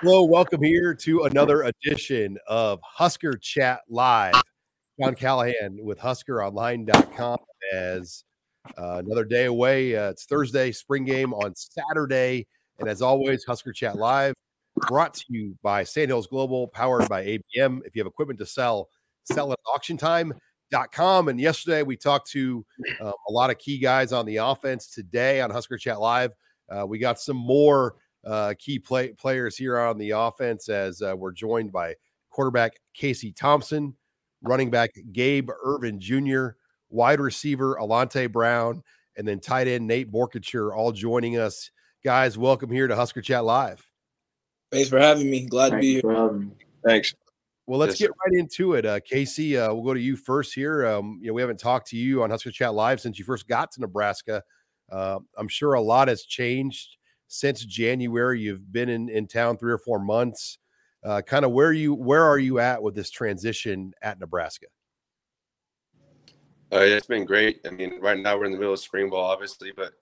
Hello, welcome here to another edition of Husker Chat Live. John Callahan with HuskerOnline.com as uh, another day away. Uh, it's Thursday, spring game on Saturday. And as always, Husker Chat Live brought to you by Sandhills Global, powered by ABM. If you have equipment to sell, sell at auctiontime.com. And yesterday we talked to uh, a lot of key guys on the offense. Today on Husker Chat Live, uh, we got some more uh, key play- players here on the offense as uh, we're joined by quarterback Casey Thompson, running back Gabe Ervin Jr., wide receiver Alante Brown, and then tight end Nate Boerkircher all joining us. Guys, welcome here to Husker Chat Live. Thanks for having me. Glad to be here. Thanks. Well, let's Yes, get right into it. Uh, Casey, uh, we'll go to you first here. Um, you know, we haven't talked to you on Husker Chat Live since you first got to Nebraska. Uh, I'm sure a lot has changed since January. You've been in, in town three or four months. Uh, kind of where you where are you at with this transition at Nebraska? Uh, it's been great. I mean, right now we're in the middle of spring ball, obviously, but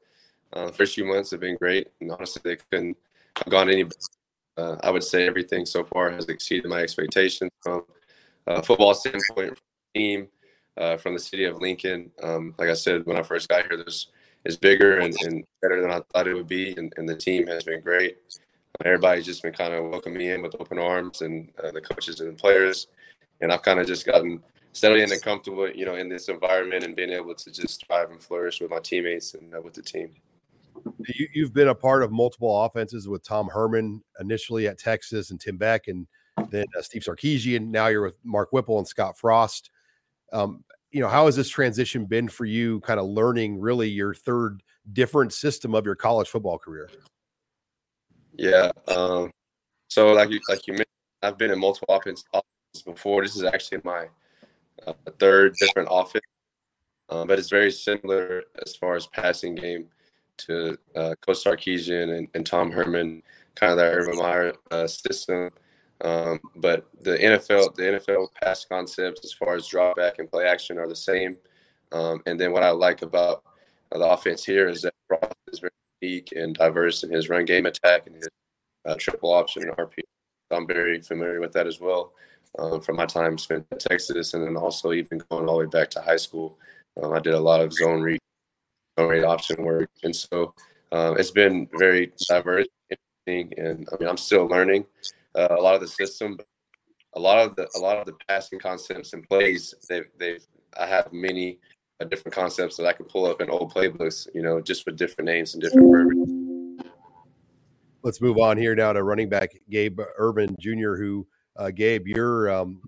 uh, the first few months have been great. And honestly, they couldn't have gone any. Uh, I would say everything so far has exceeded my expectations from a football standpoint, from team, uh, from the city of Lincoln. Um, like I said, when I first got here, this is bigger and, and better than I thought it would be, and, and the team has been great. Everybody's just been kind of welcoming me in with open arms, and uh, the coaches and the players. And I've kind of just gotten settled in and comfortable, you know, in this environment and being able to just thrive and flourish with my teammates and uh, with the team. You, you've been a part of multiple offenses with Tom Herman initially at Texas and Tim Beck, and then uh, Steve Sarkisian. Now you're with Mark Whipple and Scott Frost. Um, you know, how has this transition been for you? Kind of learning really your third different system of your college football career. Yeah. Um, so like you like you mentioned, I've been in multiple offense offenses before. This is actually my uh, third different offense, um, but it's very similar as far as passing game to uh, Coach Sarkisian and, and Tom Herman, kind of that Urban Meyer uh, system. Um, but the NFL, the NFL pass concepts as far as drop back and play action are the same. Um, and then what I like about uh, the offense here is that Frost is very unique and diverse in his run game attack and his uh, triple option and RP. I'm very familiar with that as well um, from my time spent in Texas, and then also even going all the way back to high school. Um, I did a lot of zone read, zone read option work, and so um, it's been very diverse, and I mean I'm still learning uh, a lot of the system. A lot of the a lot of the passing concepts and plays, they've they've I have many uh, different concepts that I can pull up in old playbooks, you know, just with different names and different verbiage. Let's move on here now to running back Gabe Ervin Jr., who, uh, Gabe, you're um,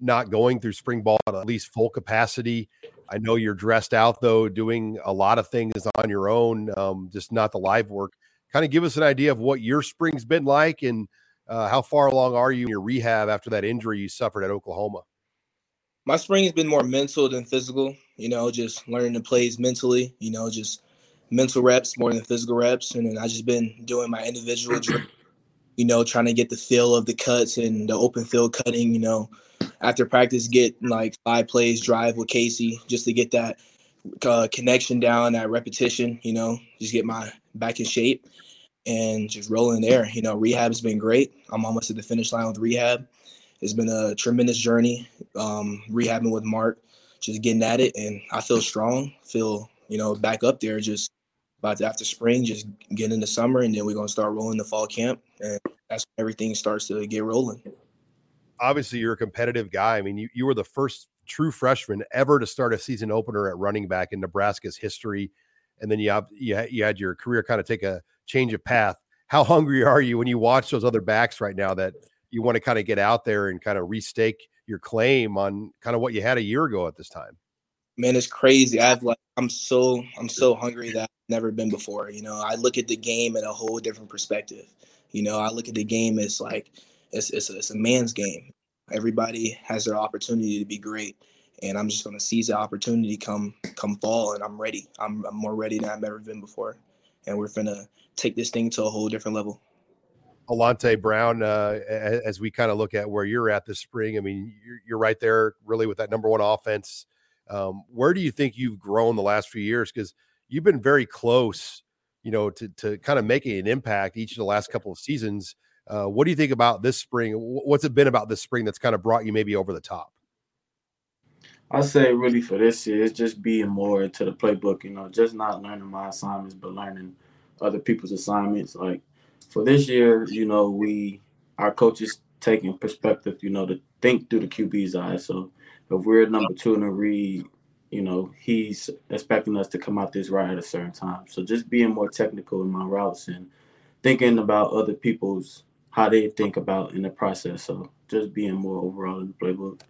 not going through spring ball at at least full capacity. I know you're dressed out, though, doing a lot of things on your own, um, just not the live work. Kind of give us an idea of what your spring's been like and uh, how far along are you in your rehab after that injury you suffered at Oklahoma? My spring has been more mental than physical. You know, just learning the plays mentally. You know, just mental reps more than physical reps, and then I just been doing my individual. You know, trying to get the feel of the cuts and the open field cutting. You know, after practice, get like five plays drive with Casey just to get that uh, connection down, that repetition. You know, just get my back in shape and just rolling there. You know, rehab has been great. I'm almost at the finish line with rehab. It's been a tremendous journey. Um, rehabbing with Mark, just getting at it, and I feel strong. Feel you know back up there. Just about to, after spring, just getting into summer, and then we're gonna start rolling the fall camp, and that's when everything starts to get rolling. Obviously, you're a competitive guy. I mean, you, you were the first true freshman ever to start a season opener at running back in Nebraska's history. And then you have you had, you had your career kind of take a change of path. How hungry are you when you watch those other backs right now that you want to kind of get out there and kind of restake your claim on kind of what you had a year ago at this time? Man, it's crazy. I've like I'm so I'm so hungry that I've never been before. You know, I look at the game in a whole different perspective. You know, I look at the game as like it's it's a, it's a man's game. Everybody has their opportunity to be great, and I'm just going to seize the opportunity come come fall, and I'm ready. I'm, I'm more ready than I've ever been before, and we're gonna take this thing to a whole different level. Alante Brown, uh, as we kind of look at where you're at this spring, I mean, you're, you're right there really with that number one offense. Um, where do you think you've grown the last few years? Because you've been very close, you know, to, to kind of making an impact each of the last couple of seasons. Uh, what do you think about this spring? What's it been about this spring that's kind of brought you maybe over the top? I say really for this year, it's just being more to the playbook, you know, just not learning my assignments, but learning other people's assignments. Like for this year, you know, we our coaches taking perspective, you know, to think through the QB's eyes. So if we're number two in the read, you know, he's expecting us to come out this right at a certain time. So just being more technical in my routes and thinking about other people's how they think about in the process. So just being more overall in the playbook.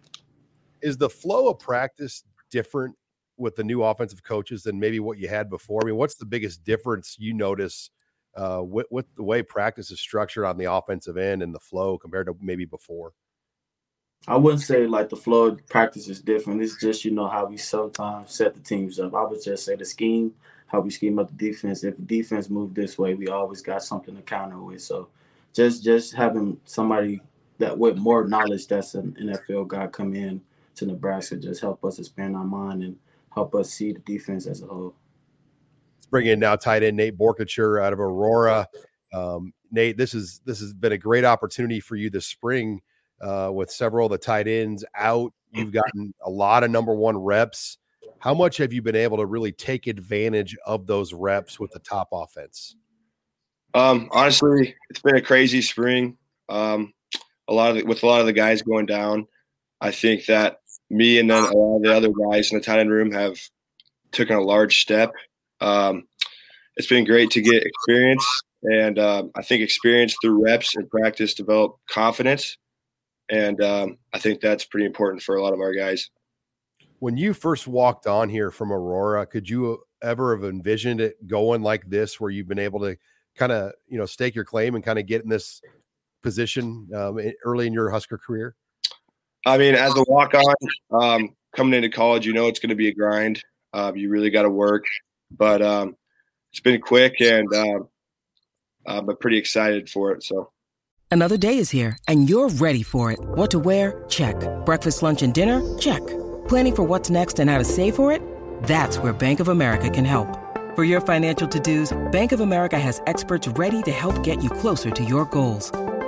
Is the flow of practice different with the new offensive coaches than maybe what you had before? I mean, what's the biggest difference you notice uh, with, with the way practice is structured on the offensive end and the flow compared to maybe before? I wouldn't say like the flow of practice is different. It's just you know how we sometimes set the teams up. I would just say the scheme, how we scheme up the defense. If the defense moved this way, we always got something to counter with. So just just having somebody that with more knowledge that's an NFL guy come in to Nebraska just help us expand our mind and help us see the defense as a whole. Let's bring in now tight end Nate Boerkircher out of Aurora. Um, Nate, this is this has been a great opportunity for you this spring uh, with several of the tight ends out. You've gotten a lot of number one reps. How much have you been able to really take advantage of those reps with the top offense? Um, honestly, it's been a crazy spring. Um, a lot of the, with a lot of the guys going down, I think that me and then a lot of the other guys in the tight end room have taken a large step. Um, it's been great to get experience, and um, I think experience through reps and practice develop confidence and um, I think that's pretty important for a lot of our guys. When you first walked on here from Aurora, could you ever have envisioned it going like this, where you've been able to kind of you know stake your claim and kind of get in this position um, early in your Husker career? I mean, as a walk on, um, coming into college, you know it's going to be a grind. Uh, you really got to work, but um, it's been quick, and uh, I'm pretty excited for it. So. Another day is here, and you're ready for it. What to wear? Check. Breakfast, lunch, and dinner? Check. Planning for what's next and how to save for it? That's where Bank of America can help. For your financial to-dos, Bank of America has experts ready to help get you closer to your goals.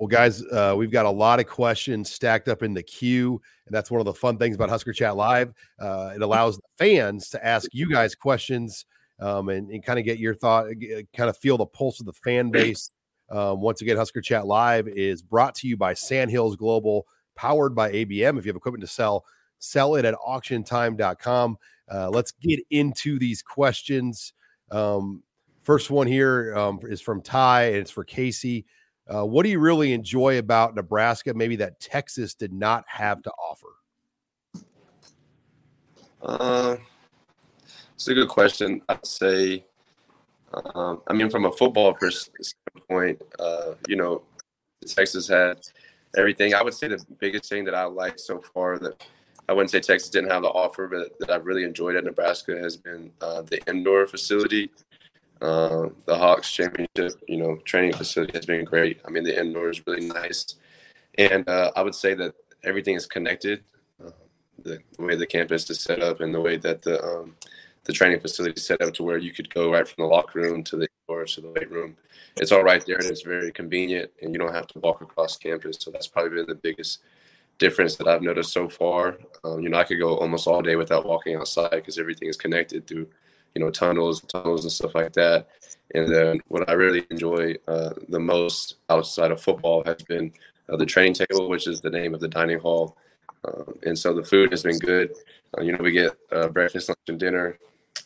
Well, guys, uh, we've got a lot of questions stacked up in the queue, and that's one of the fun things about Husker Chat Live. Uh, it allows the fans to ask you guys questions um, and, and kind of get your thought, kind of feel the pulse of the fan base. Um, once again, Husker Chat Live is brought to you by Sandhills Global, powered by ABM. If you have equipment to sell, sell it at auctiontime.com. Uh, let's get into these questions. Um, first one here um, is from Ty, and it's for Casey. Uh, what do you really enjoy about Nebraska, maybe that Texas did not have to offer? Uh, it's a good question. I'd say, um, I mean, from a football standpoint, uh, you know, Texas had everything. I would say the biggest thing that I like so far that I wouldn't say Texas didn't have the offer, but that I've really enjoyed at Nebraska has been uh, the indoor facility. Uh, the Hawks championship, you know, training facility has been great. I mean, the indoor is really nice, and uh, I would say that everything is connected. Uh, the, the, way the campus is set up and the way that the um, the training facility is set up to where you could go right from the locker room to the or to the weight room. It's all right there and it's very convenient and you don't have to walk across campus. So that's probably been the biggest difference that I've noticed so far. Um, you know, I could go almost all day without walking outside because everything is connected through, you know, tunnels, tunnels and stuff like that. And then what I really enjoy uh, the most outside of football has been uh, the training table, which is the name of the dining hall. Um, and so the food has been good. Uh, you know, we get uh, breakfast, lunch, and dinner,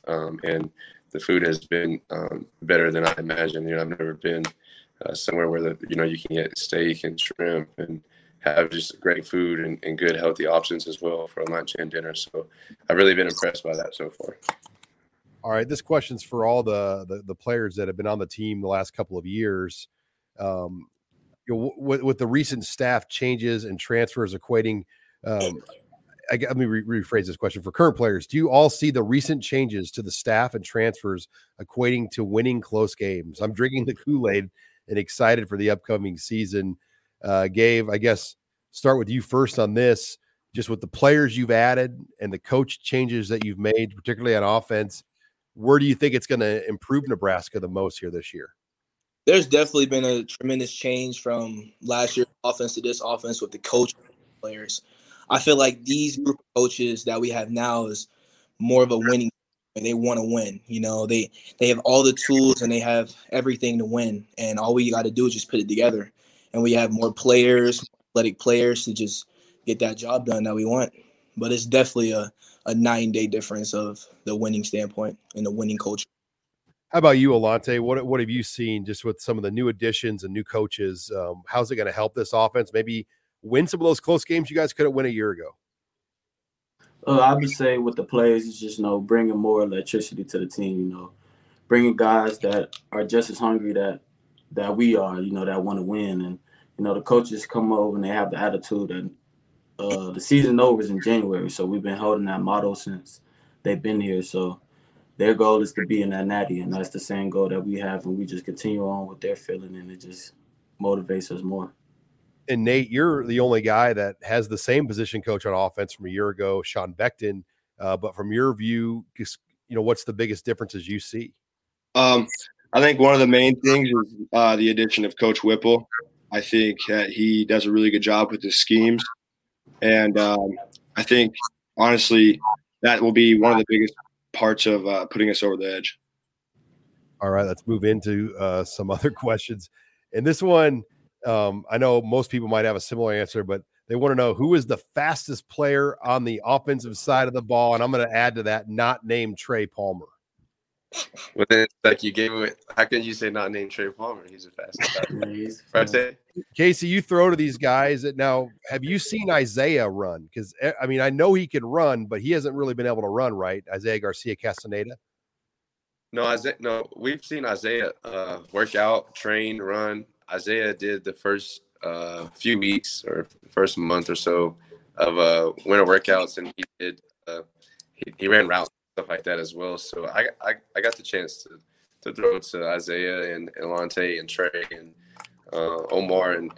um, and the food has been um, better than I imagined. You know, I've never been uh, somewhere where the you know you can get steak and shrimp and have just great food and, and good healthy options as well for lunch and dinner. So I've really been impressed by that so far. All right, this question's for all the, the, the players that have been on the team the last couple of years. Um, you know, with, with the recent staff changes and transfers equating um, I, let me re- rephrase this question for current players. Do you all see the recent changes to the staff and transfers equating to winning close games? I'm drinking the Kool Aid and excited for the upcoming season. Uh, Gabe, I guess start with you first on this. Just with the players you've added and the coach changes that you've made, particularly on offense, where do you think it's going to improve Nebraska the most here this year? There's definitely been a tremendous change from last year's offense to this offense with the coach players. I feel like these group of coaches that we have now is more of a winning. And they want to win. You know, they they have all the tools and they have everything to win. And all we got to do is just put it together. And we have more players, athletic players to just get that job done that we want. But it's definitely a, a nine day difference of the winning standpoint and the winning culture. How about you, Alante? What what have you seen just with some of the new additions and new coaches? Um, how's it going to help this offense? Maybe win some of those close games you guys couldn't win a year ago? Uh, I would say with the players, is just you know bringing more electricity to the team. You know, bringing guys that are just as hungry that that we are. You know, that want to win, and you know the coaches come over and they have the attitude. And uh, the season over is in January, so we've been holding that motto since they've been here. So their goal is to be in that natty, and that's the same goal that we have, and we just continue on with their feeling, and it just motivates us more and Nate, you're the only guy that has the same position coach on offense from a year ago, Sean Beckton. Uh, but from your view, just, you know, what's the biggest differences you see? Um, I think one of the main things is uh, the addition of Coach Whipple. I think that he does a really good job with his schemes, and um, I think honestly that will be one of the biggest parts of uh, putting us over the edge. All right, let's move into uh, some other questions. And this one, um, I know most people might have a similar answer, but they want to know who is the fastest player on the offensive side of the ball. And I'm going to add to that, not named Trey Palmer. Well, then, like you gave it. How can you say not named Trey Palmer? He's the fastest. right, Casey, you throw to these guys. That now, have you seen Isaiah run? Because eh, I mean, I know he can run, but he hasn't really been able to run right. Isaiah Garcia Castaneda. No, Isaiah. No, we've seen Isaiah uh, work out, train, run. Isaiah did the first uh, few weeks or first month or so of uh, winter workouts, and he did uh, he, he ran routes stuff like that as well. So I, I, I got the chance to, to throw to Isaiah and, and and Trey and uh, Omar and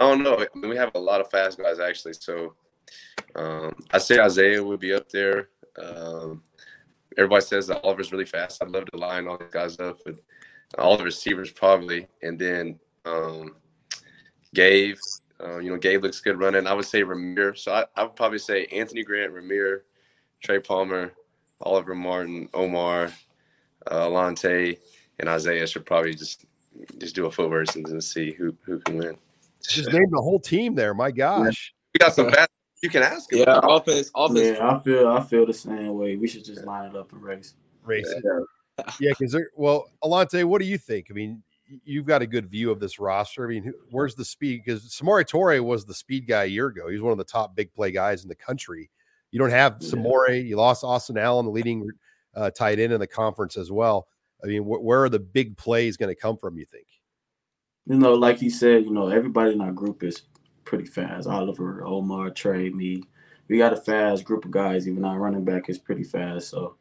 I don't know. I mean, we have a lot of fast guys actually. So um, I say Isaiah would be up there. Um, everybody says that Oliver's really fast. I'd love to line all these guys up, but all the receivers probably, and then um, Gabe, uh, you know, Gabe looks good running. I would say Rahmir. So I, I would probably say Anthony Grant, Rahmir, Trey Palmer, Oliver Martin, Omar, uh, Alante, and Isaiah should probably just just do a foot race and see who who can win. Just name the whole team there. My gosh, we got some fast. You can ask him. Yeah, offense, offense. Yeah, I feel I feel the same way. We should just line it up and race. Race. Yeah, because yeah, well, Alante, what do you think? I mean, you've got a good view of this roster. I mean, where's the speed? Because Samori Toure was the speed guy a year ago. He's one of the top big play guys in the country. You don't have yeah. Samori. You lost Austin Allen, the leading uh, tight end in the conference as well. I mean, wh- where are the big plays going to come from? You think? You know, like you said, you know, everybody in our group is pretty fast. Oliver, Omar, Trey, me. We got a fast group of guys. Even our running back is pretty fast. So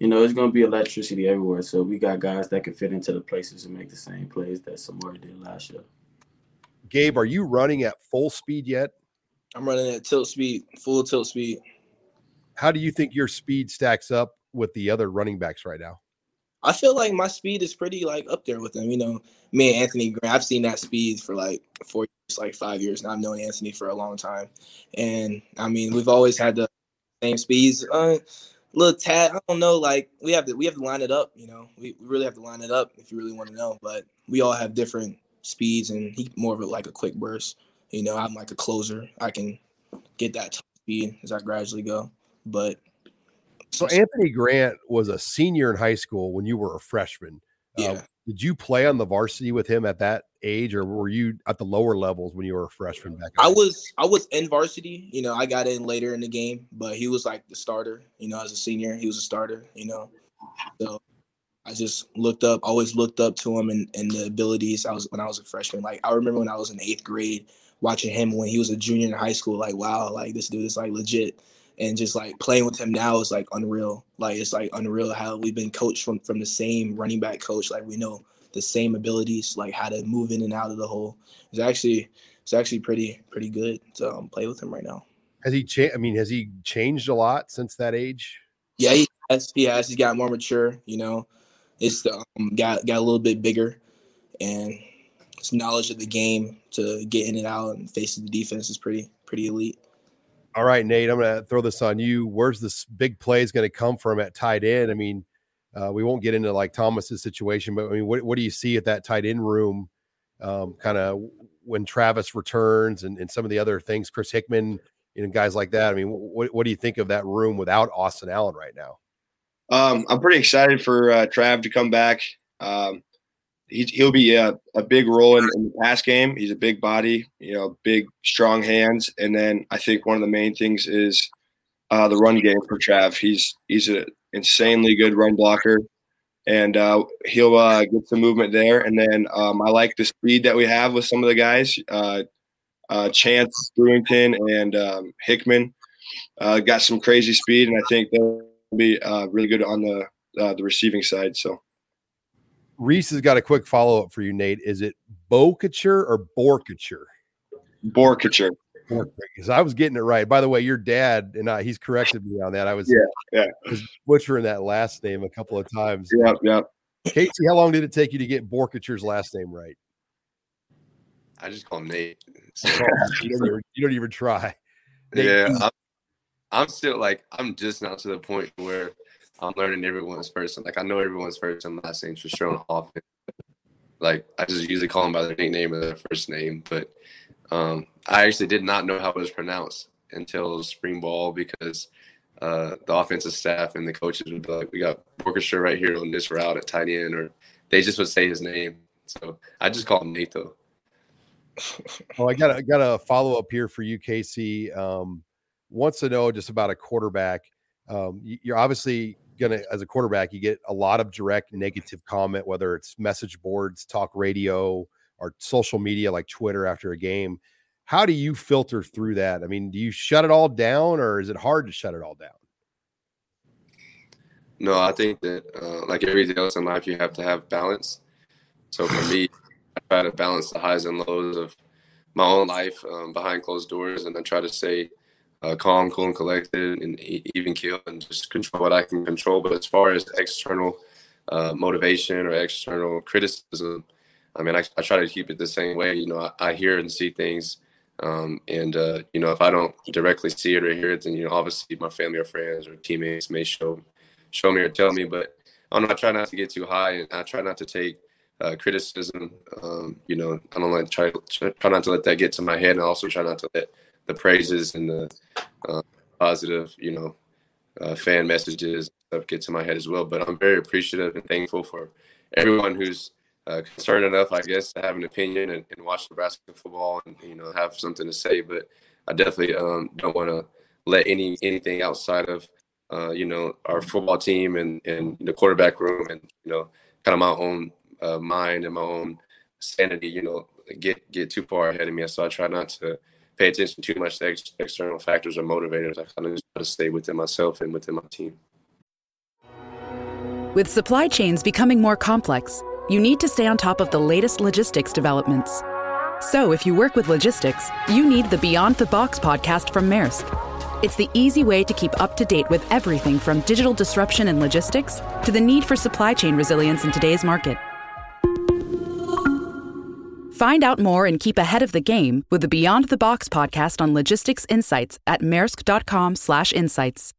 you know, it's gonna be electricity everywhere. So we got guys that can fit into the places and make the same plays that Samori did last year. Gabe, are you running at full speed yet? I'm running at tilt speed, full tilt speed. How do you think your speed stacks up with the other running backs right now? I feel like my speed is pretty like up there with them. You know, me and Anthony Grant, I've seen that speed for like four years, like five years, and I've known Anthony for a long time. And I mean, we've always had the same speeds. Uh, little tad, I don't know. Like we have to, we have to line it up. You know, we, we really have to line it up if you really want to know. But we all have different speeds, and he more of a, like a quick burst. You know, I'm like a closer. I can get that speed as I gradually go. But so Anthony Grant was a senior in high school when you were a freshman. Uh, yeah. Uh, did you play on the varsity with him at that age, or were you at the lower levels when you were a freshman back? I was. I was in varsity. You know, I got in later in the game, but he was like the starter. You know, as a senior, he was a starter. You know, so I just looked up. Always looked up to him and, and the abilities. I was when I was a freshman. Like I remember when I was in eighth grade, watching him when he was a junior in high school. Like wow, like this dude is like legit and just like playing with him now is like unreal. Like it's like unreal how we've been coached from from the same running back coach. Like we know the same abilities, like how to move in and out of the hole. It's actually it's actually pretty pretty good to um, play with him right now. Has he changed? I mean, has he changed a lot since that age? Yeah, he has. He has. He's got more mature. You know, it's um, got got a little bit bigger, and his knowledge of the game to get in and out and facing the defense is pretty pretty elite. All right, Nate, I'm going to throw this on you. Where's this big play is going to come from at tight end? I mean, uh, we won't get into like Thomas's situation, but I mean, what, what do you see at that tight end room? Um, kind of when Travis returns and, and some of the other things, Chris Hickman, you know, guys like that. I mean, what, what do you think of that room without Austin Allen right now? Um, I'm pretty excited for uh, Trav to come back. Um, he, he'll be a, a big role in, in, the pass game. He's a big body, you know, big, strong hands. And then I think one of the main things is uh, the run game for Trav. He's he's an insanely good run blocker, and uh, he'll uh, get some movement there. And then um, I like the speed that we have with some of the guys. Uh, uh, Chance Brewington and um, Hickman uh, got some crazy speed, and I think they'll be really good on the the receiving side. So. Reese has got a quick follow up for you, Nate. Is it Bokature or Borkature? Borkature. Because I was getting it right. By the way, your dad and I, he's corrected me on that. I was yeah, yeah. Was butchering that last name a couple of times. Yeah, yeah. Casey, how long did it take you to get Boerkircher's last name right? I just call him Nate. So. you, don't even, you, don't even, try. Nate, yeah, I'm, I'm still like I'm just not to the point where I'm learning everyone's first. Like I know everyone's first and last names for sure on offense. Like I just usually call them by their nickname or their first name. But um, I actually did not know how it was pronounced until spring ball because uh, the offensive staff and the coaches would be like, "We got Orchestra right here on this route at tight end," or they just would say his name. So I just call him though. Well, I got I got a follow up here for you, Casey. Um, wants to know just about a quarterback. Um, you're obviously gonna as a quarterback, you get a lot of direct negative comment, whether it's message boards, talk radio, or social media like Twitter after a game. How do you filter through that? I mean, do you shut it all down, or is it hard to shut it all down? No, I think that uh, like everything else in life, you have to have balance. So for me, I try to balance the highs and lows of my own life um, behind closed doors, and then try to say uh, calm, cool, and collected, and even keel, and just control what I can control. But as far as external uh, motivation or external criticism, I mean, I, I, try to keep it the same way. You know, I, I hear and see things, um, and uh, you know, if I don't directly see it or hear it, then you know, obviously my family or friends or teammates may show show me or tell me. But I don't know. I try not to get too high, and I try not to take uh, criticism. Um, you know, I don't like try try not to let that get to my head, and I also try not to let the praises and the uh, positive, you know, uh, fan messages stuff get to my head as well. But I'm very appreciative and thankful for everyone who's uh, concerned enough, I guess, to have an opinion and, and, watch Nebraska football and you know have something to say. But I definitely um, don't want to let any anything outside of uh, you know our football team and and the quarterback room and you know kind of my own uh, mind and my own sanity, you know, get get too far ahead of me. So I try not to pay attention too much to ex- external factors or motivators. I kind of just try to stay within myself and within my team. With supply chains becoming more complex, you need to stay on top of the latest logistics developments. So, if you work with logistics, you need the Beyond the Box podcast from Maersk. It's the easy way to keep up to date with everything from digital disruption in logistics to the need for supply chain resilience in today's market. Find out more and keep ahead of the game with the Beyond the Box podcast on logistics insights at maersk.com/insights.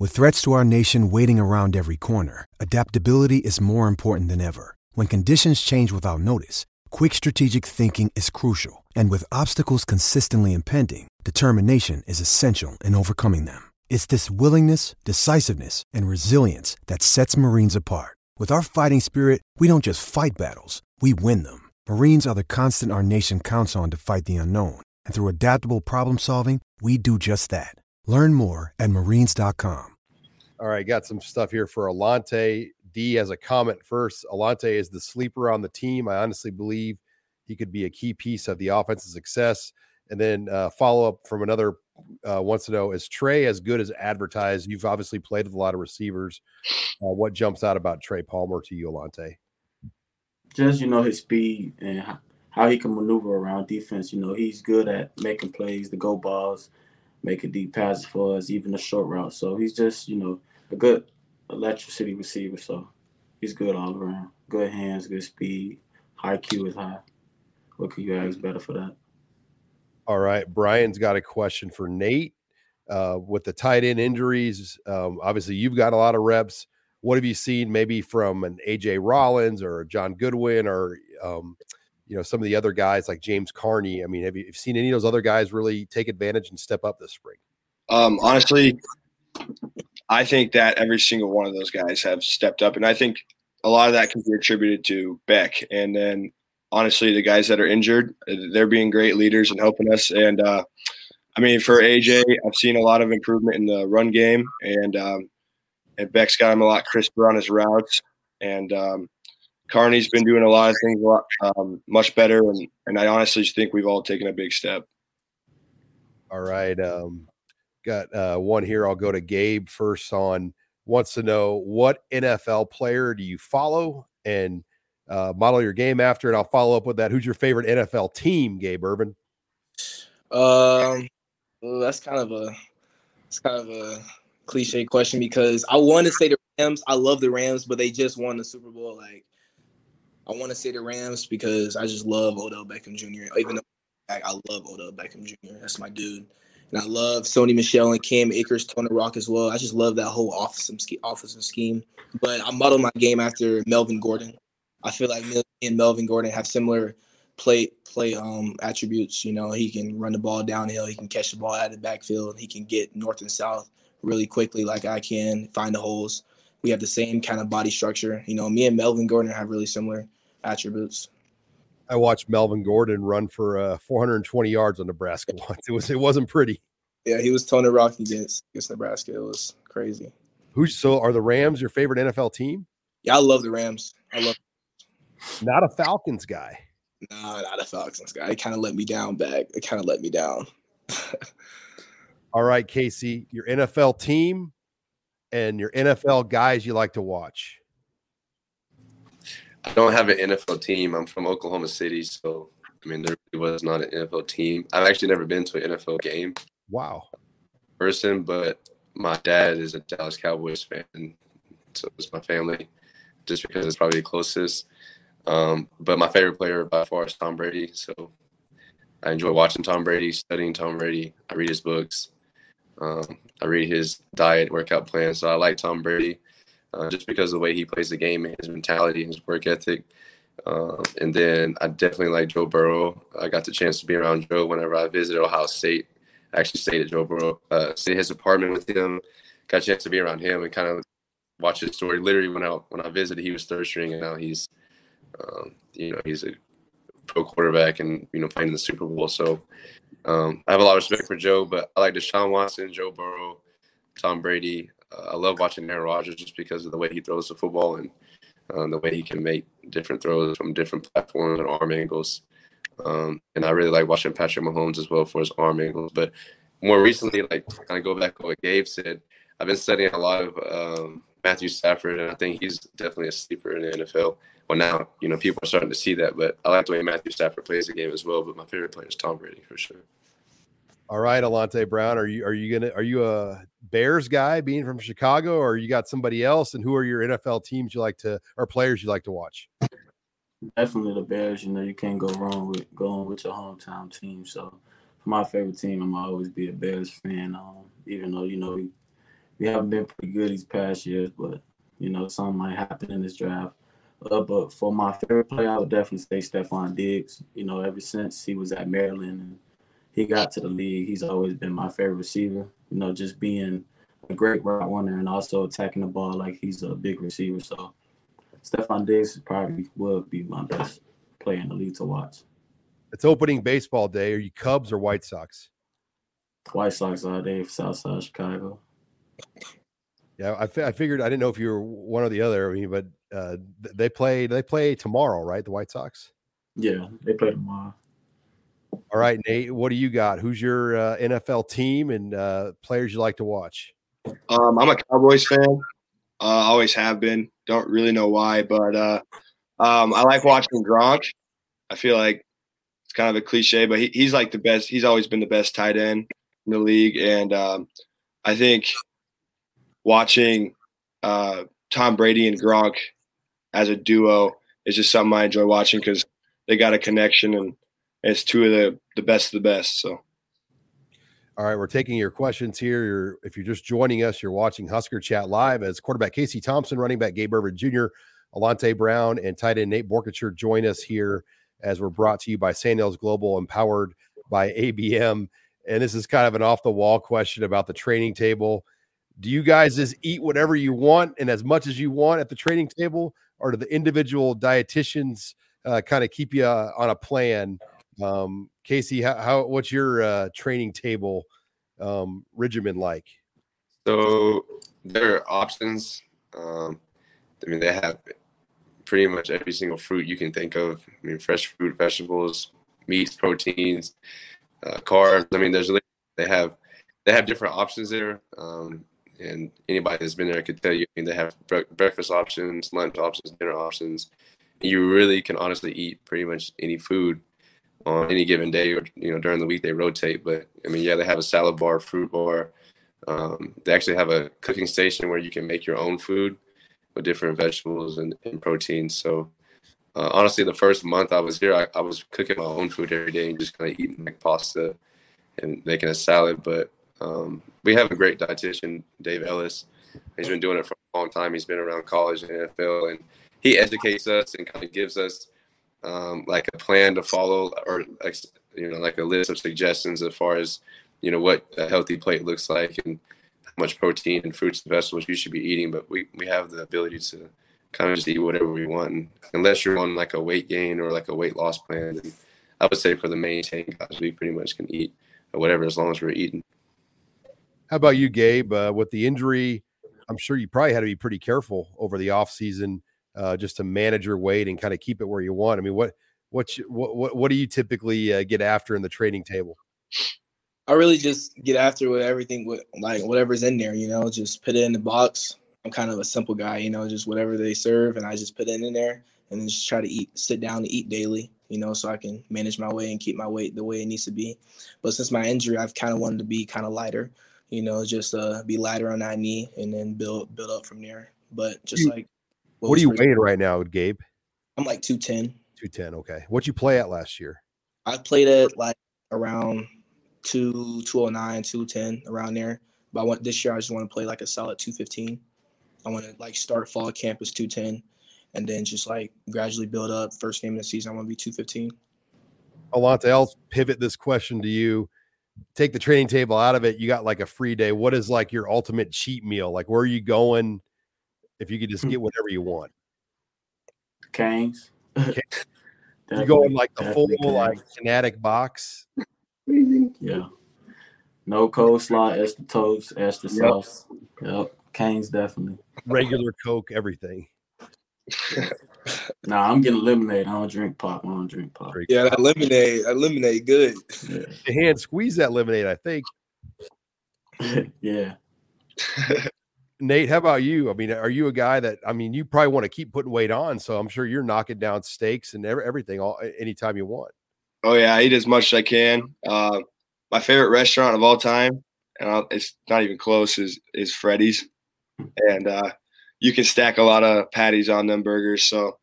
With threats to our nation waiting around every corner, adaptability is more important than ever. When conditions change without notice, quick strategic thinking is crucial, and with obstacles consistently impending, determination is essential in overcoming them. It's this willingness, decisiveness, and resilience that sets Marines apart. With our fighting spirit, we don't just fight battles, we win them. Marines are the constant our nation counts on to fight the unknown. And through adaptable problem solving, we do just that. Learn more at marines.com. All right, got some stuff here for Alante. D as a comment first. Alante is the sleeper on the team. I honestly believe he could be a key piece of the offense's success. And then uh, follow up from another uh, wants to know is Trey as good as advertised? You've obviously played with a lot of receivers. Uh, what jumps out about Trey Palmer to you, Alante? Just you know his speed and how he can maneuver around defense. You know he's good at making plays, the go balls, making deep passes for us, even the short route. So he's just you know a good electricity receiver. So he's good all around. Good hands, good speed, high Q is high. What could you ask better for that? All right, Brian's got a question for Nate. Uh, with the tight end injuries, um, obviously you've got a lot of reps what have you seen maybe from an AJ Rollins or John Goodwin or um, you know some of the other guys like James Carnie? I mean, have you, seen any of those other guys really take advantage and step up this spring? Um, honestly, I think that every single one of those guys have stepped up, and I think a lot of that can be attributed to Beck. And then, honestly, the guys that are injured, they're being great leaders and helping us. And uh, I mean, for AJ, I've seen a lot of improvement in the run game, and um, and Beck's got him a lot crisper on his routes. And um, Carnie's been doing a lot of things a lot um, much better, and and I honestly think we've all taken a big step. All right, um, got uh, one here. I'll go to Gabe first. On wants to know what NFL player do you follow and uh, model your game after, and I'll follow up with that. Who's your favorite NFL team, Gabe Ervin? Um, well, that's kind of a it's kind of a cliche question because I want to say the Rams. I love the Rams, but they just won the Super Bowl. Like, I want to say the Rams because I just love Odell Beckham Jr. Even though I love Odell Beckham Jr. That's my dude. And I love Sony Michel and Cam Akers, Tony Rock as well. I just love that whole offensive offensive scheme. But I model my game after Melvin Gordon. I feel like me and Melvin Gordon have similar play play um attributes. You know, he can run the ball downhill, he can catch the ball out of the backfield, he can get north and south really quickly like I can, find the holes. We have the same kind of body structure. You know, me and Melvin Gordon have really similar attributes. I watched Melvin Gordon run for uh, 420 yards on Nebraska once. It was it wasn't pretty. Yeah, he was Tony Rocky against against Nebraska. It was crazy. Who's so are the Rams your favorite NFL team? Yeah, I love the Rams. I love. Not a Falcons guy. No, not a Falcons guy. It kind of let me down back. It kind of let me down. All right, Casey, your NFL team and your NFL guys you like to watch. I don't have an NFL team. I'm from Oklahoma City, so I mean there really was not an NFL team. I've actually never been to an NFL game. Wow. Person, but my dad is a Dallas Cowboys fan, so it's my family, just because it's probably the closest. Um, but my favorite player by far is Tom Brady. So I enjoy watching Tom Brady, studying Tom Brady. I read his books. Um, I read his diet workout plan. So I like Tom Brady uh, just because of the way he plays the game and his mentality, his work ethic. Um, and then I definitely like Joe Burrow. I got the chance to be around Joe whenever I visited Ohio State. I actually stayed at Joe Burrow, uh, stayed his apartment with him. Got a chance to be around him and kind of watch his story. Literally, when I when I visited, he was third string, and now he's, um, you know, he's a pro quarterback and you know playing in the Super Bowl. So um, I have a lot of respect for Joe, but I like Deshaun Watson, Joe Burrow, Tom Brady. Uh, I love watching Aaron Rodgers just because of the way he throws the football and um, the way he can make different throws from different platforms and arm angles. Um, and I really like watching Patrick Mahomes as well for his arm angles. But more recently, like kind of go back to what Gabe said, I've been studying a lot of um, Matthew Stafford, and I think he's definitely a sleeper in the NFL. Well, now you know people are starting to see that, but I like the way Matthew Stafford plays the game as well. But my favorite player is Tom Brady for sure. All right, Alante Brown, are you are you gonna are you a Bears guy being from Chicago, or you got somebody else? And who are your NFL teams you like to or players you like to watch? Definitely the Bears. You know, you can't go wrong with going with your hometown team. So, for my favorite team, I'm always be a Bears fan. Um, even though you know we, we haven't been pretty good these past years, but you know something might happen in this draft. Uh, but for my favorite player, I would definitely say Stefon Diggs. You know, ever since he was at Maryland and he got to the league, he's always been my favorite receiver. You know, just being a great route runner and also attacking the ball like he's a big receiver. So Stefon Diggs probably would be my best player in the league to watch. It's opening baseball day. Are you Cubs or White Sox? White Sox all day, Southside Chicago. Yeah, I, I figured I didn't know if you were one or the other. I mean, but uh, they play they play tomorrow, right? The White Sox. Yeah, they play tomorrow. All right, Nate. What do you got? Who's your uh, NFL team and uh, players you like to watch? Um, I'm a Cowboys fan. Uh, always have been. Don't really know why, but uh, um, I like watching Gronk. I feel like it's kind of a cliche, but he, he's like the best. He's always been the best tight end in the league, and um, I think watching uh, Tom Brady and Gronk as a duo is just something I enjoy watching because they got a connection and it's two of the the best of the best. So. All right, we're taking your questions here. You're, if you're just joining us, you're watching Husker Chat live as quarterback Casey Thompson, running back Gabe Ervin Jr., Alante Brown, and tight end Nate Boerkircher join us here as we're brought to you by Sandhills Global, empowered by ABM. And this is kind of an off the wall question about the training table. Do you guys just eat whatever you want and as much as you want at the training table, or do the individual dietitians uh, kind of keep you uh, on a plan? Um, Casey, how, how what's your uh, training table um, regimen like? So there are options. Um, I mean, they have pretty much every single fruit you can think of. I mean, fresh fruit, vegetables, meats, proteins, uh, carbs. I mean, there's they have they have different options there. Um, and anybody that's been there could tell you. I mean, they have bre- breakfast options, lunch options, dinner options. You really can honestly eat pretty much any food on any given day or you know during the week they rotate but i mean yeah they have a salad bar fruit bar um, they actually have a cooking station where you can make your own food with different vegetables and, and proteins so uh, honestly the first month i was here I, I, was cooking my own food every day and just kind of eating like pasta and making a salad but um, we have a great dietitian dave ellis. He's been doing it for a long time. He's been around college and nfl and he educates us and kind of gives us um, like a plan to follow or you know like a list of suggestions as far as you know what a healthy plate looks like and how much protein and fruits and vegetables you should be eating. But we, we have the ability to kind of just eat whatever we want. And unless you're on like a weight gain or like a weight loss plan i would say for the maintain guys we pretty much can eat whatever as long as we're eating how about you gabe uh, with the injury i'm sure you probably had to be pretty careful over the off season uh, just to manage your weight and kind of keep it where you want? I mean, what what what what, what do you typically uh, get after in the training table? I really just get after with everything with like whatever's in there, you know, just put it in the box. I'm kind of a simple guy, you know, just whatever they serve and I just put it in there and then just try to eat, sit down and eat daily, you know, so I can manage my weight and keep my weight the way it needs to be. But since my injury, I've kind of wanted to be kind of lighter, you know, just uh, be lighter on that knee and then build build up from there. But just like what, what are you weighing right now, Gabe? I'm like 210. 210. Okay. What'd you play at last year? I played at like around two, 209, 210, around there. But I want this year, I just want to play like a solid 215. I want to like start fall campus 210 and then just like gradually build up. First game of the season, I want to be 215. Alante, I'll pivot this question to you. Take the training table out of it. You got like a free day. What is like your ultimate cheat meal? Like, where are you going? if you could just hmm. get whatever you want. Cane's. you go in like the full like Caniac box. Yeah. No coleslaw, extra toast, extra yep. sauce. Yep. Cane's definitely. Regular Coke, everything. nah, I'm getting lemonade. I don't drink pop. I don't drink pop. Yeah, that lemonade, that lemonade, good. Yeah. hand squeeze that lemonade, I think. yeah. Nate, how about you? I mean, are you a guy that I mean, you probably want to keep putting weight on, so I'm sure you're knocking down steaks and everything all anytime you want. Oh yeah, I eat as much as I can. Uh, my favorite restaurant of all time, and I'll, it's not even close, is is Freddy's, and uh, you can stack a lot of patties on them burgers. So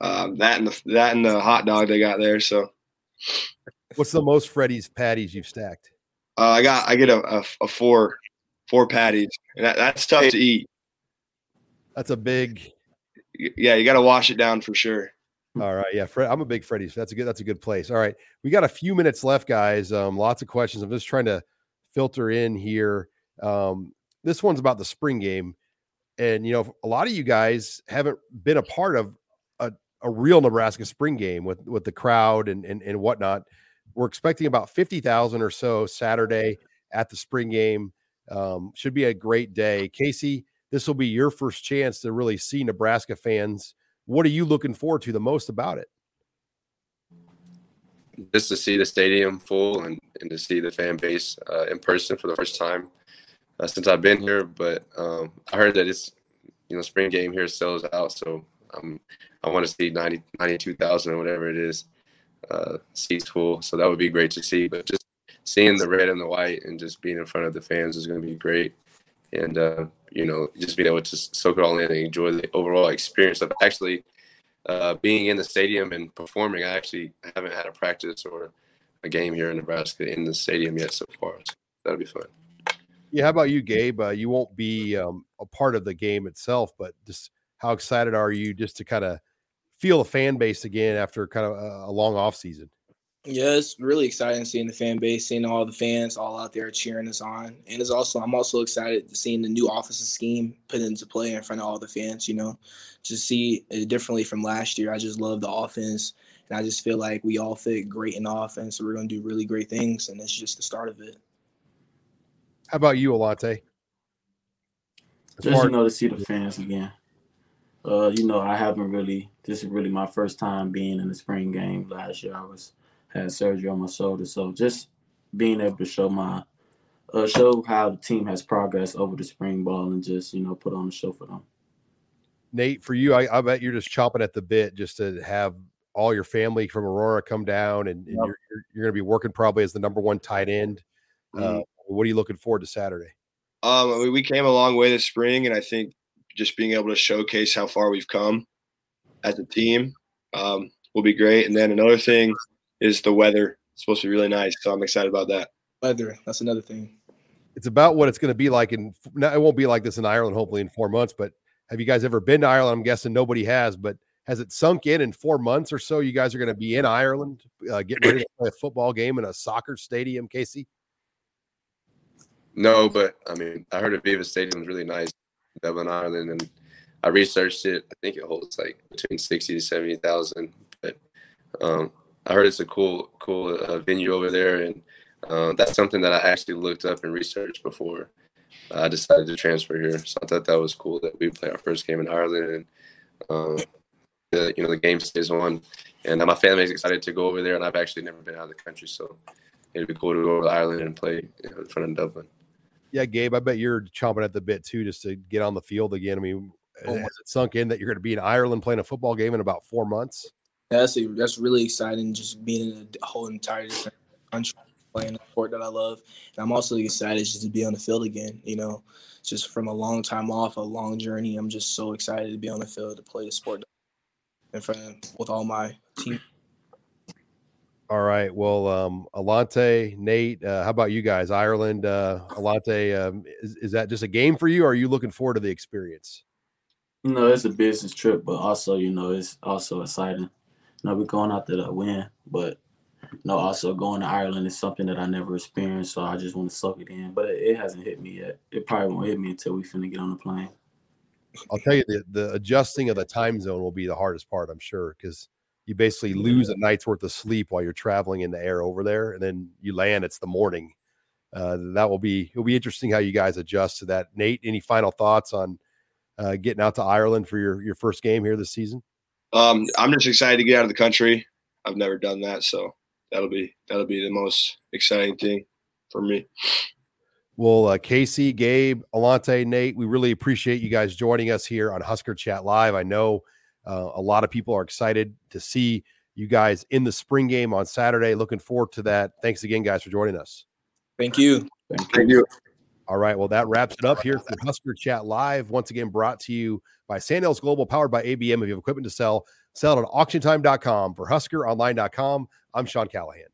um, that and the that and the hot dog they got there. So what's the most Freddy's patties you've stacked? Uh, I got I get a, a, a four four patties, and that, that's tough to eat. That's a big. Yeah, you got to wash it down for sure. All right, yeah, Fred, I'm a big Freddy's. That's a good. That's a good place. All right, we got a few minutes left, guys. Um, lots of questions. I'm just trying to filter in here. Um, this one's about the spring game, and you know, a lot of you guys haven't been a part of a, a real Nebraska spring game with with the crowd and and, and whatnot. We're expecting about fifty thousand or so Saturday at the spring game. Um, should be a great day, Casey. This will be your first chance to really see Nebraska fans what are you looking forward to the most about it? Just to see the stadium full and, and to see the fan base uh, in person for the first time uh, since I've been here. But um, I heard that it's, you know, spring game here sells out. So um, I want to see 90, 92,000 or whatever it is uh, seats full. So that would be great to see. But just seeing the red and the white and just being in front of the fans is going to be great and uh, you know just being able to soak it all in and enjoy the overall experience of actually uh, being in the stadium and performing. I actually haven't had a practice or a game here in Nebraska in the stadium yet so far. So that'll be fun. Yeah, how about you, Gabe? Uh, you won't be um, a part of the game itself, but just how excited are you just to kind of feel the fan base again after kind of a, a long off season? Yeah, it's really exciting seeing the fan base, seeing all the fans all out there cheering us on, and it's also I'm also excited seeing the new offensive scheme put into play in front of all the fans. You know, to see it differently from last year. I just love the offense, and I just feel like we all fit great in offense. So we're going to do really great things, and it's just the start of it. How about you, Alante? Just you know to see the fans again. Uh, you know, I haven't really. This is really my first time being in the spring game. Last year, I was had surgery on my shoulder. So just being able to show my uh, show how the team has progressed over the spring ball and just you know put on a show for them. Nate, for you, I, I bet you're just chopping at the bit just to have all your family from Aurora come down, and, and yep. you're, you're, you're going to be working probably as the number one tight end. Uh, mm-hmm. Uh, what are you looking forward to Saturday? Um, I mean, we came a long way this spring, and I think just being able to showcase how far we've come as a team um, will be great. And then another thing is the weather. It's supposed to be really nice, so I'm excited about that. Weather, that's another thing. It's about what it's going to be like in. It won't be like this in Ireland, hopefully in four months. But have you guys ever been to Ireland? I'm guessing nobody has, but has it sunk in in four months or so? You guys are going to be in Ireland, uh, getting ready to play a football game in a soccer stadium, Casey. No, but I mean, I heard Aviva Stadium is really nice, Dublin, Ireland, and I researched it. I think it holds like between sixty to seventy thousand. But um, I heard it's a cool, cool uh, venue over there, and uh, that's something that I actually looked up and researched before I decided to transfer here. So I thought that was cool that we play our first game in Ireland, and um, the, you know the game stays on, and my family's excited to go over there, and I've actually never been out of the country, so it'd be cool to go over to Ireland and play you know, in front of Dublin. Yeah, Gabe, I bet you're chomping at the bit too, just to get on the field again. I mean, oh, has it sunk in that you're going to be in Ireland playing a football game in about four months? that's a, that's really exciting. Just being in a whole entire different country, playing a sport that I love, and I'm also excited just to be on the field again. You know, just from a long time off, a long journey. I'm just so excited to be on the field to play the sport in front of, with all my team. All right. Well, um, Alante, Nate, uh, how about you guys? Ireland, uh, Alante, um, is, is that just a game for you? Or are you looking forward to the experience? You know, it's a business trip, but also, you know, it's also exciting know, we're going out there to win, but you know, also going to Ireland is something that I never experienced, so I just want to suck it in. But it, it hasn't hit me yet. It probably won't hit me until we finna get on the plane. I'll tell you the the adjusting of the time zone will be the hardest part, I'm sure, because you basically lose a night's worth of sleep while you're traveling in the air over there, and then you land. It's the morning. Uh, that will be it'll be interesting how you guys adjust to that. Nate, any final thoughts on uh, getting out to Ireland for your your first game here this season? Um, I'm just excited to get out of the country. I've never done that, so that'll be that'll be the most exciting thing for me. Well, uh, Casey, Gabe, Alante, Nate, we really appreciate you guys joining us here on Husker Chat Live. I know uh, a lot of people are excited to see you guys in the spring game on Saturday. Looking forward to that. Thanks again, guys, for joining us. Thank you. Thank you. All right. Well, that wraps it up here for Husker Chat Live. Once again, brought to you by Sandhills Global, powered by ABM. If you have equipment to sell, sell it on auctiontime.com for huskeronline.com. I'm Sean Callahan.